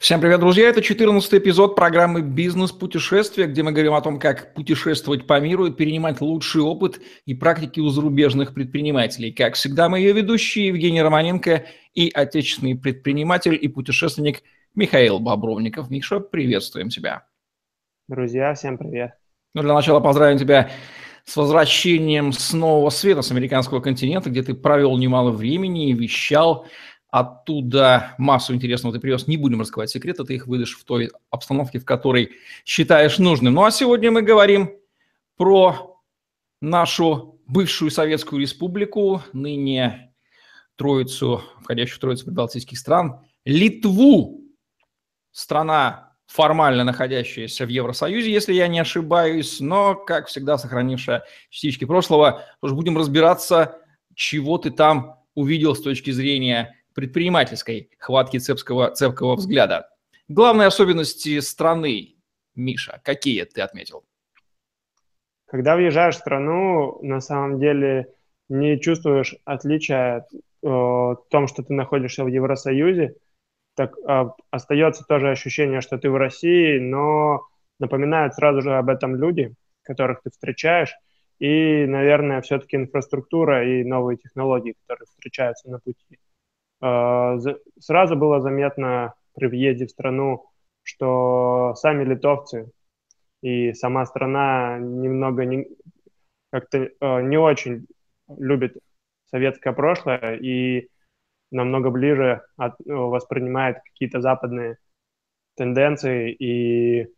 Всем привет, друзья! Это 14 эпизод программы «Бизнес-путешествия», где мы говорим о том, как путешествовать по миру и перенимать лучший опыт и практики у зарубежных предпринимателей. Как всегда, мы ее ведущие Евгений Романенко и отечественный предприниматель и путешественник Михаил Бобровников. Миша, приветствуем тебя. Друзья, всем привет. Ну, для начала поздравим тебя с возвращением с нового света, с американского континента, где ты провел немало времени и вещал – Оттуда массу интересного ты привез. Не будем раскрывать секреты, ты их выдашь в той обстановке, в которой считаешь нужным. Ну а сегодня мы говорим про нашу бывшую Советскую Республику, ныне троицу, входящую в троицу прибалтийских стран, Литву, страна формально находящаяся в Евросоюзе, если я не ошибаюсь, но, как всегда, сохранившая частички прошлого. Тоже будем разбираться, чего ты там увидел с точки зрения предпринимательской хватки цепкого, цепкого взгляда. Главные особенности страны, Миша, какие ты отметил? Когда въезжаешь в страну, на самом деле не чувствуешь отличия э, в том, что ты находишься в Евросоюзе. Так э, остается тоже ощущение, что ты в России, но напоминают сразу же об этом люди, которых ты встречаешь, и, наверное, все-таки инфраструктура и новые технологии, которые встречаются на пути. А, сразу было заметно при въезде в страну, что сами литовцы и сама страна немного не, как-то а, не очень любит советское прошлое и намного ближе от, воспринимает какие-то западные тенденции и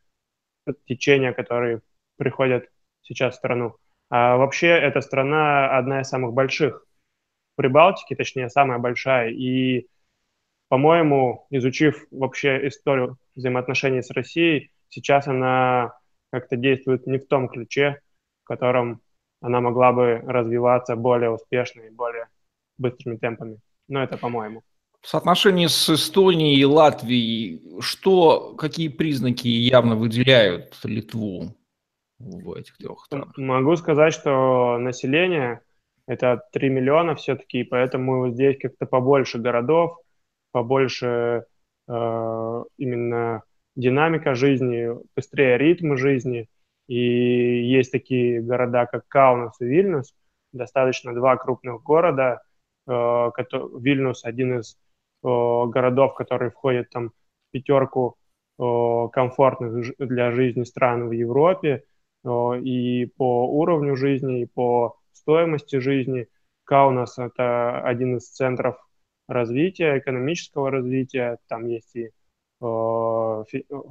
течения, которые приходят сейчас в страну. А вообще эта страна одна из самых больших Прибалтики, точнее, самая большая. И, по-моему, изучив вообще историю взаимоотношений с Россией, сейчас она как-то действует не в том ключе, в котором она могла бы развиваться более успешно и более быстрыми темпами. Но это по-моему. В соотношении с Эстонией и Латвией, что, какие признаки явно выделяют Литву в этих трех странах? Могу сказать, что население это 3 миллиона все-таки, поэтому здесь как-то побольше городов, побольше э, именно динамика жизни, быстрее ритм жизни. И есть такие города, как Каунас и Вильнюс, достаточно два крупных города. Э, Вильнюс один из э, городов, который входит там в пятерку э, комфортных для жизни стран в Европе э, и по уровню жизни, и по стоимости жизни. Каунас – это один из центров развития, экономического развития. Там есть и э,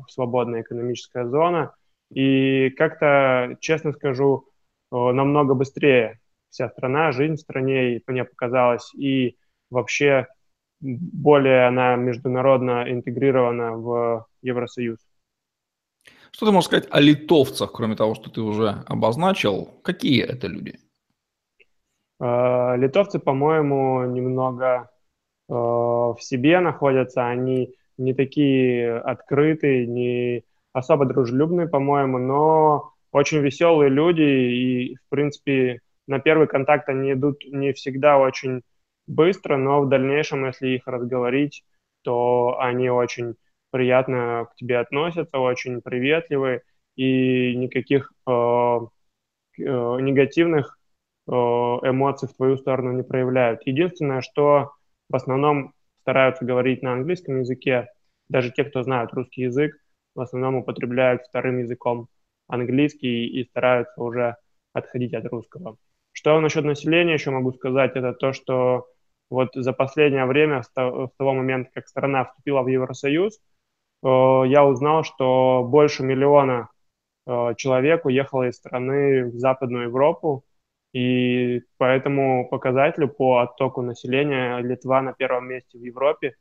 свободная экономическая зона. И как-то, честно скажу, э, намного быстрее вся страна, жизнь в стране мне показалась, и вообще более она международно интегрирована в Евросоюз. Что ты можешь сказать о литовцах, кроме того, что ты уже обозначил? Какие это люди? Э, литовцы, по-моему, немного э, в себе находятся, они не такие открытые, не особо дружелюбные, по-моему, но очень веселые люди, и, в принципе, на первый контакт они идут не всегда очень быстро, но в дальнейшем, если их разговорить, то они очень приятно к тебе относятся, очень приветливые, и никаких э, э, негативных эмоций в твою сторону не проявляют. Единственное, что в основном стараются говорить на английском языке, даже те, кто знают русский язык, в основном употребляют вторым языком английский и стараются уже отходить от русского. Что насчет населения еще могу сказать, это то, что вот за последнее время, с того момента, как страна вступила в Евросоюз, э, я узнал, что больше миллиона э, человек уехало из страны в Западную Европу, и по этому показателю, по оттоку населения, Литва на первом месте в Европе.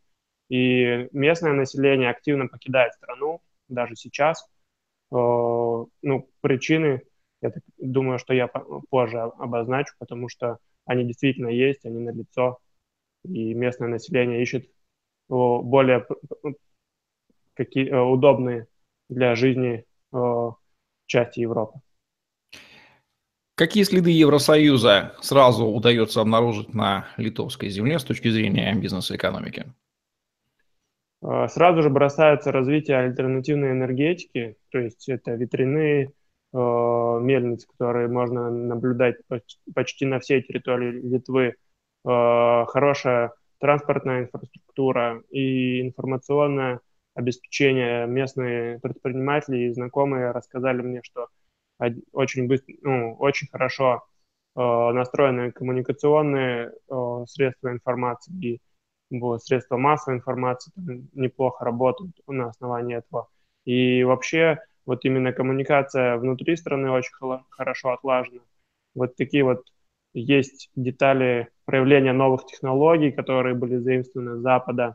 И местное население активно покидает страну, даже сейчас. Э, ну, причины, я так думаю, что я позже обозначу, потому что они действительно есть, они налицо, и местное население ищет более какие, э, удобные для жизни э, части Европы. Какие следы Евросоюза сразу удается обнаружить на литовской земле с точки зрения бизнеса и экономики? Сразу же бросается развитие альтернативной энергетики, то есть это ветряные мельницы, которые можно наблюдать почти на всей территории Литвы, хорошая транспортная инфраструктура и информационное обеспечение. Местные предприниматели и знакомые рассказали мне, что очень, быстро, ну, очень хорошо э, настроены коммуникационные э, средства информации и средства массовой информации неплохо работают на основании этого. И вообще вот именно коммуникация внутри страны очень хорошо отлажена. Вот такие вот есть детали проявления новых технологий, которые были заимствованы с Запада.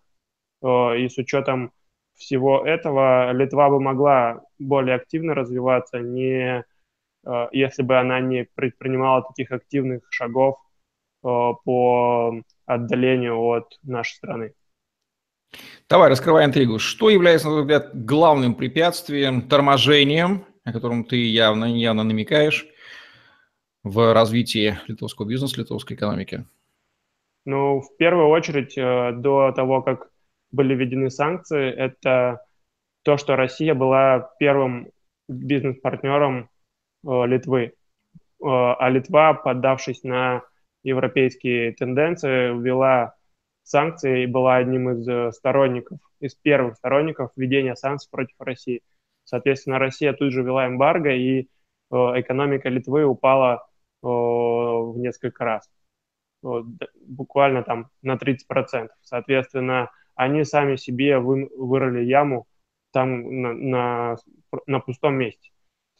И с учетом всего этого Литва бы могла более активно развиваться, не, если бы она не предпринимала таких активных шагов по отдалению от нашей страны. Давай, раскрывай интригу. Что является, на твой взгляд, главным препятствием, торможением, о котором ты явно, явно намекаешь, в развитии литовского бизнеса, литовской экономики? Ну, в первую очередь, э, до того, как были введены санкции, это то, что Россия была первым бизнес-партнером э, Литвы. Э, а Литва, поддавшись на европейские тенденции, ввела санкции и была одним из сторонников, из первых сторонников введения санкций против России. Соответственно, Россия тут же ввела эмбарго, и экономика Литвы упала в несколько раз, буквально там на 30%. Соответственно, они сами себе вы, вырыли яму там на, на, на пустом месте.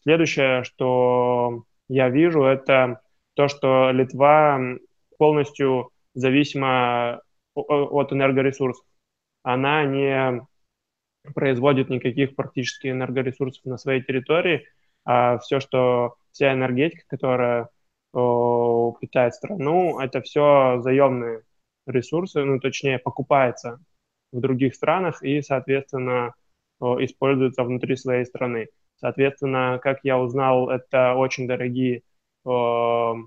Следующее, что я вижу, это то, что Литва полностью зависима от энергоресурсов. Она не производит никаких практически энергоресурсов на своей территории, а все, что вся энергетика, которая питает страну, это все заемные ресурсы, ну, точнее, покупается в других странах и, соответственно, используется внутри своей страны. Соответственно, как я узнал, это очень дорогие, очень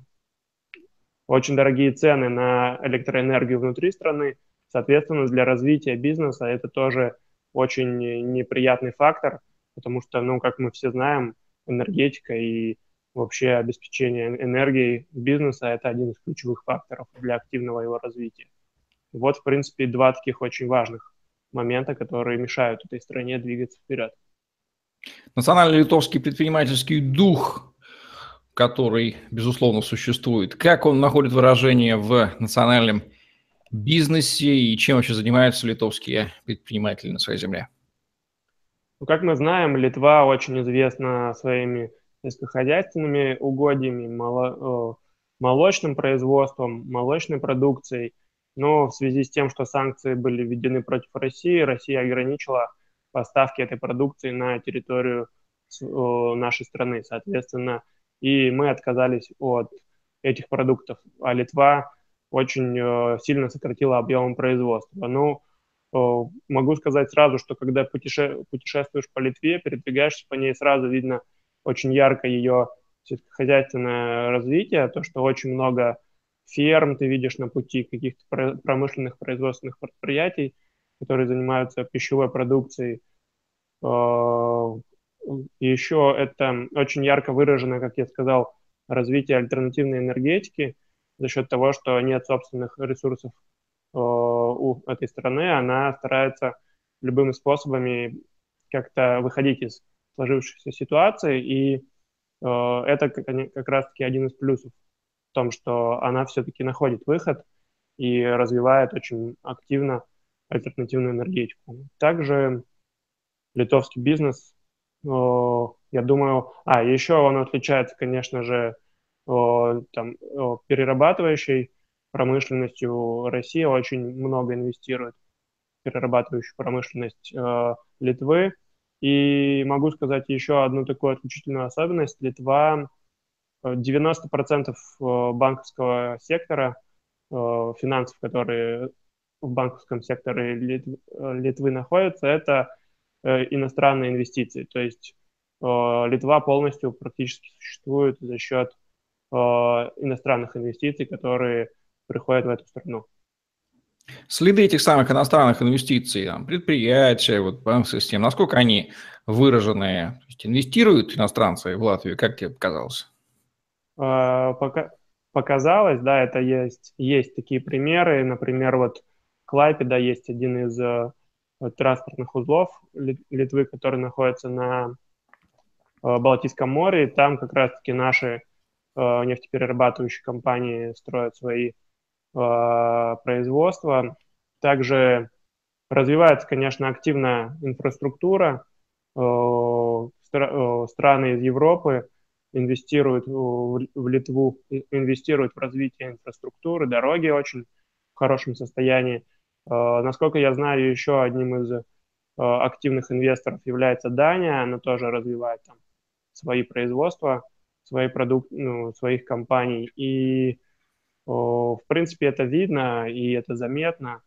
дорогие цены на электроэнергию внутри страны. Соответственно, для развития бизнеса это тоже очень неприятный фактор, потому что, ну, как мы все знаем, энергетика и вообще обеспечение энергией бизнеса – это один из ключевых факторов для активного его развития. Вот, в принципе, два таких очень важных момента, которые мешают этой стране двигаться вперед. Национальный литовский предпринимательский дух, который, безусловно, существует, как он находит выражение в национальном бизнесе и чем вообще занимаются литовские предприниматели на своей земле? Ну, как мы знаем, Литва очень известна своими сельскохозяйственными угодьями, моло, молочным производством, молочной продукцией. Но в связи с тем, что санкции были введены против России, Россия ограничила поставки этой продукции на территорию нашей страны, соответственно, и мы отказались от этих продуктов, а Литва очень э, сильно сократила объем производства. Ну, могу сказать сразу, что когда путешествуешь по Литве, передвигаешься по ней, сразу видно очень ярко ее сельскохозяйственное развитие, то, что очень много ферм ты видишь на пути, каких-то промышленных производственных предприятий, которые занимаются пищевой продукцией. И еще это очень ярко выражено, как я сказал, развитие альтернативной энергетики за счет того, что нет собственных ресурсов а, у этой страны, она старается любыми способами как-то выходить из сложившейся ситуации, и э, это как раз-таки один из плюсов в том, что она все-таки находит выход и развивает очень активно альтернативную энергетику. Также литовский бизнес, э, я думаю, а еще он отличается, конечно же, э, там, э, перерабатывающей промышленностью. Россия очень много инвестирует в перерабатывающую промышленность Литвы. И могу сказать еще одну такую отличительную особенность. Литва 90% э, э, банковского сектора, финансов, которые в банковском секторе Литвы находятся, это иностранные инвестиции. То есть Литва полностью практически существует за счет иностранных инвестиций, которые приходят в эту страну. Следы этих самых иностранных инвестиций, там, предприятия, вот, систем, насколько они выраженные? То есть инвестируют иностранцы в Латвию, как тебе показалось? Пока, показалось, да, это есть, есть такие примеры. Например, вот Клайпеда есть один из э, транспортных узлов Литвы, который находится на э, Балтийском море. И там как раз-таки наши э, нефтеперерабатывающие компании строят свои производства. Также развивается, конечно, активная инфраструктура. Страны из Европы инвестируют в Литву, инвестируют в развитие инфраструктуры, дороги очень в хорошем состоянии. Э, насколько я знаю, еще одним из э, активных инвесторов является Дания, она тоже развивает там свои производства, свои продукты, ну, своих компаний. И, в принципе, это видно и это заметно,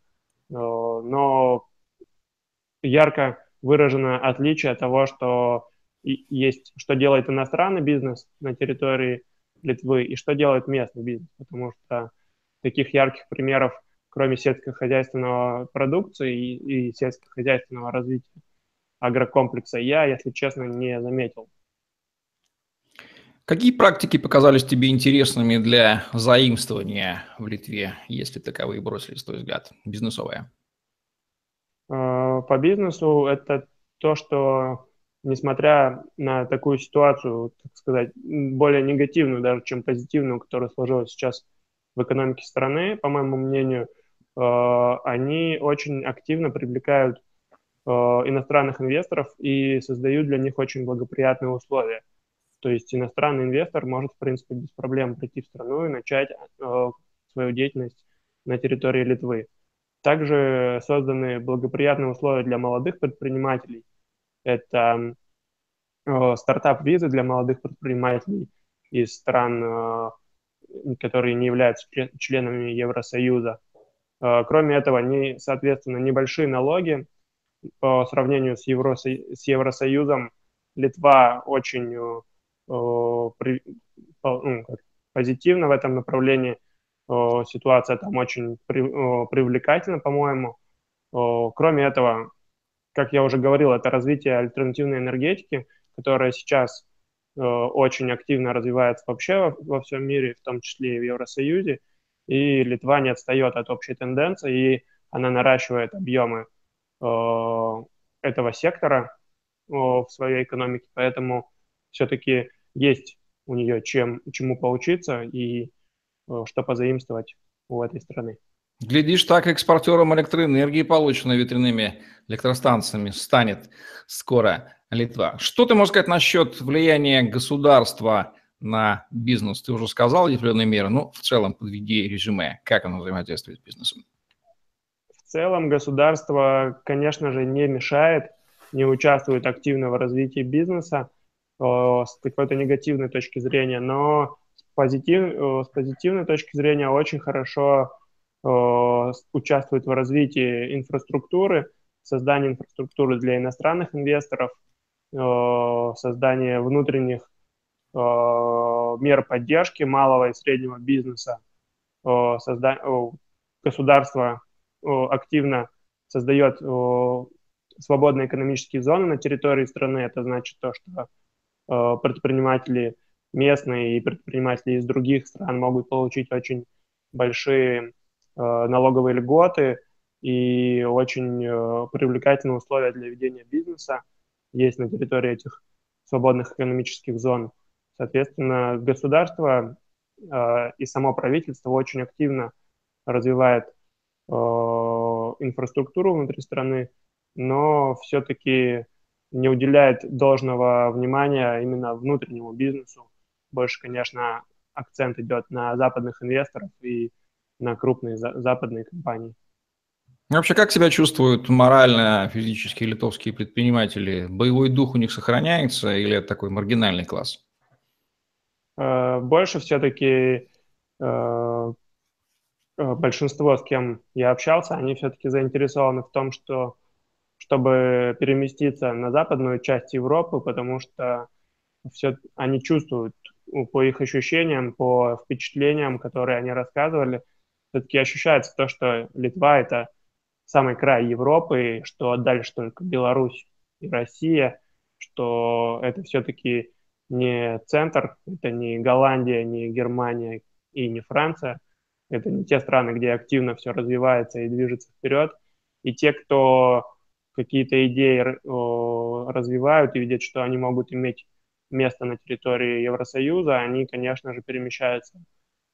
но ярко выражено отличие того, что есть, что делает иностранный бизнес на территории Литвы и что делает местный бизнес, потому что таких ярких примеров, кроме сельскохозяйственного продукции и, и сельскохозяйственного развития агрокомплекса, я, если честно, не заметил. Какие практики показались тебе интересными для заимствования в Литве, если таковые бросились, твой взгляд, бизнесовые? Э, по бизнесу это то, что несмотря на такую ситуацию, так сказать, более негативную даже, чем позитивную, которая сложилась сейчас в экономике страны, по моему мнению, они очень активно привлекают э, иностранных инвесторов и создают для них очень благоприятные условия. То есть иностранный инвестор может, в принципе, без проблем прийти в страну и начать э, свою деятельность на территории Литвы. Также созданы благоприятные условия для молодых предпринимателей, это э, стартап-визы для молодых предпринимателей из стран, э, которые не являются членами Евросоюза. Э, кроме этого, они, соответственно, небольшие налоги по сравнению с, Евросо... с Евросоюзом. Литва очень при... ну, позитивна в этом направлении. Ситуация там очень привлекательна, по-моему. Кроме этого, как я уже говорил, это развитие альтернативной энергетики, которая сейчас э, очень активно развивается вообще во, во всем мире, в том числе и в Евросоюзе. И Литва не отстает от общей тенденции, и она наращивает объемы э, этого сектора э, в своей экономике. Поэтому все-таки есть у нее чем, чему поучиться и э, что позаимствовать у этой страны. Глядишь, так экспортером электроэнергии, полученной ветряными электростанциями, станет скоро Литва. Что ты можешь сказать насчет влияния государства на бизнес? Ты уже сказал определенные меры, но в целом подведи резюме, как оно взаимодействует с бизнесом. В целом государство, конечно же, не мешает, не участвует активно в развитии бизнеса с какой-то негативной точки зрения, но с, позитив, с позитивной точки зрения очень хорошо Э, участвует в развитии инфраструктуры, создании инфраструктуры для иностранных инвесторов, э, создании внутренних э, мер поддержки малого и среднего бизнеса, созда... государство активно создает свободные экономические зоны на территории страны. Это значит то, что предприниматели местные и предприниматели из других стран могут получить очень большие Э, налоговые льготы и очень э, привлекательные условия для ведения бизнеса есть на территории этих свободных экономических зон. Соответственно, государство э, и само правительство очень активно развивает инфраструктуру внутри страны, но все-таки не уделяет должного внимания именно внутреннему бизнесу. Больше, конечно, акцент идет на западных инвесторов и на крупные за- западные компании. Вообще, как себя чувствуют морально физические литовские предприниматели? Боевой дух у них сохраняется или это такой маргинальный класс? Э, больше все-таки э, э, большинство, с кем я общался, они все-таки заинтересованы в том, что чтобы переместиться на западную часть Европы, потому что все, они чувствуют по их ощущениям, по впечатлениям, которые они рассказывали, все-таки ощущается то, что Литва – это самый край Европы, что дальше только Беларусь и Россия, что это все-таки не центр, это не Голландия, не Германия и не Франция, это не те страны, где активно все развивается и движется вперед. И те, кто какие-то идеи развивают и видят, что они могут иметь место на территории Евросоюза, они, конечно же, перемещаются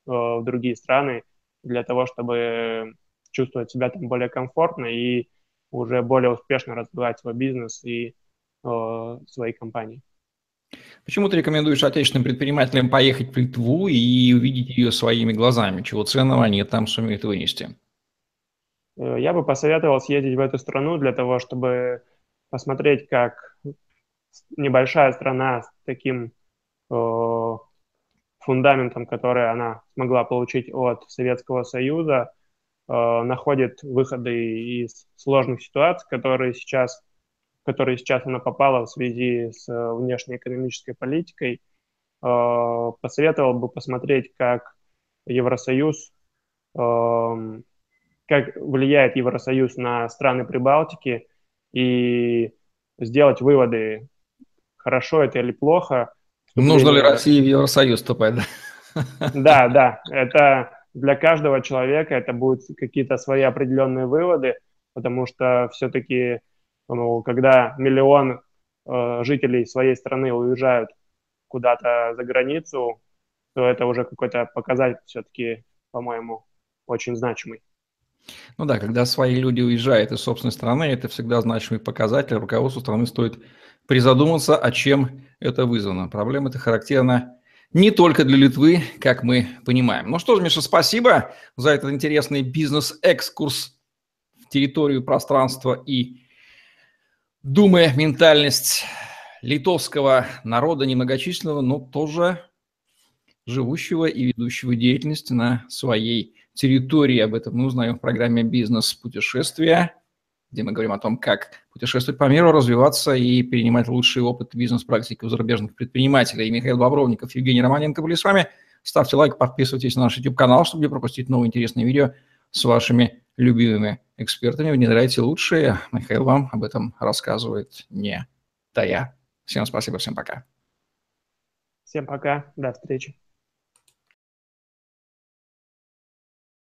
в другие страны для того, чтобы чувствовать себя там более комфортно и уже более успешно развивать свой бизнес и э, свои компании. Почему ты рекомендуешь отечественным предпринимателям поехать в Литву и увидеть ее своими глазами? Чего ценного они там сумеют вынести? Э, я бы посоветовал съездить в эту страну для того, чтобы посмотреть, как небольшая страна с таким э, фундаментом, который она смогла получить от Советского Союза, э, находит выходы из сложных ситуаций, которые сейчас, в которые сейчас она попала в связи с э, внешнеэкономической политикой. Э, посоветовал бы посмотреть, как Евросоюз, э, как влияет Евросоюз на страны Прибалтики и сделать выводы, хорошо это или плохо, Нужно ли России в Евросоюз вступать? Да, да. Это для каждого человека это будут какие-то свои определенные выводы, потому что все-таки, ну, когда миллион э, жителей своей страны уезжают куда-то за границу, то это уже какой-то показатель все-таки, по-моему, очень значимый. Ну да, когда свои люди уезжают из собственной страны, это всегда значимый показатель. Руководству страны стоит призадуматься, о чем это вызвано. Проблема это характерна не только для Литвы, как мы понимаем. Ну что ж, Миша, спасибо за этот интересный бизнес-экскурс в территорию пространства и думая ментальность литовского народа немногочисленного, но тоже живущего и ведущего деятельность на своей территории. Об этом мы узнаем в программе «Бизнес-путешествия», где мы говорим о том, как путешествовать по миру, развиваться и перенимать лучший опыт бизнес-практики у зарубежных предпринимателей. Михаил Бобровников, Евгений Романенко были с вами. Ставьте лайк, подписывайтесь на наш YouTube-канал, чтобы не пропустить новые интересные видео с вашими любимыми экспертами. Внедряйте лучшие. Михаил вам об этом рассказывает не тая. Всем спасибо, всем пока. Всем пока, до встречи.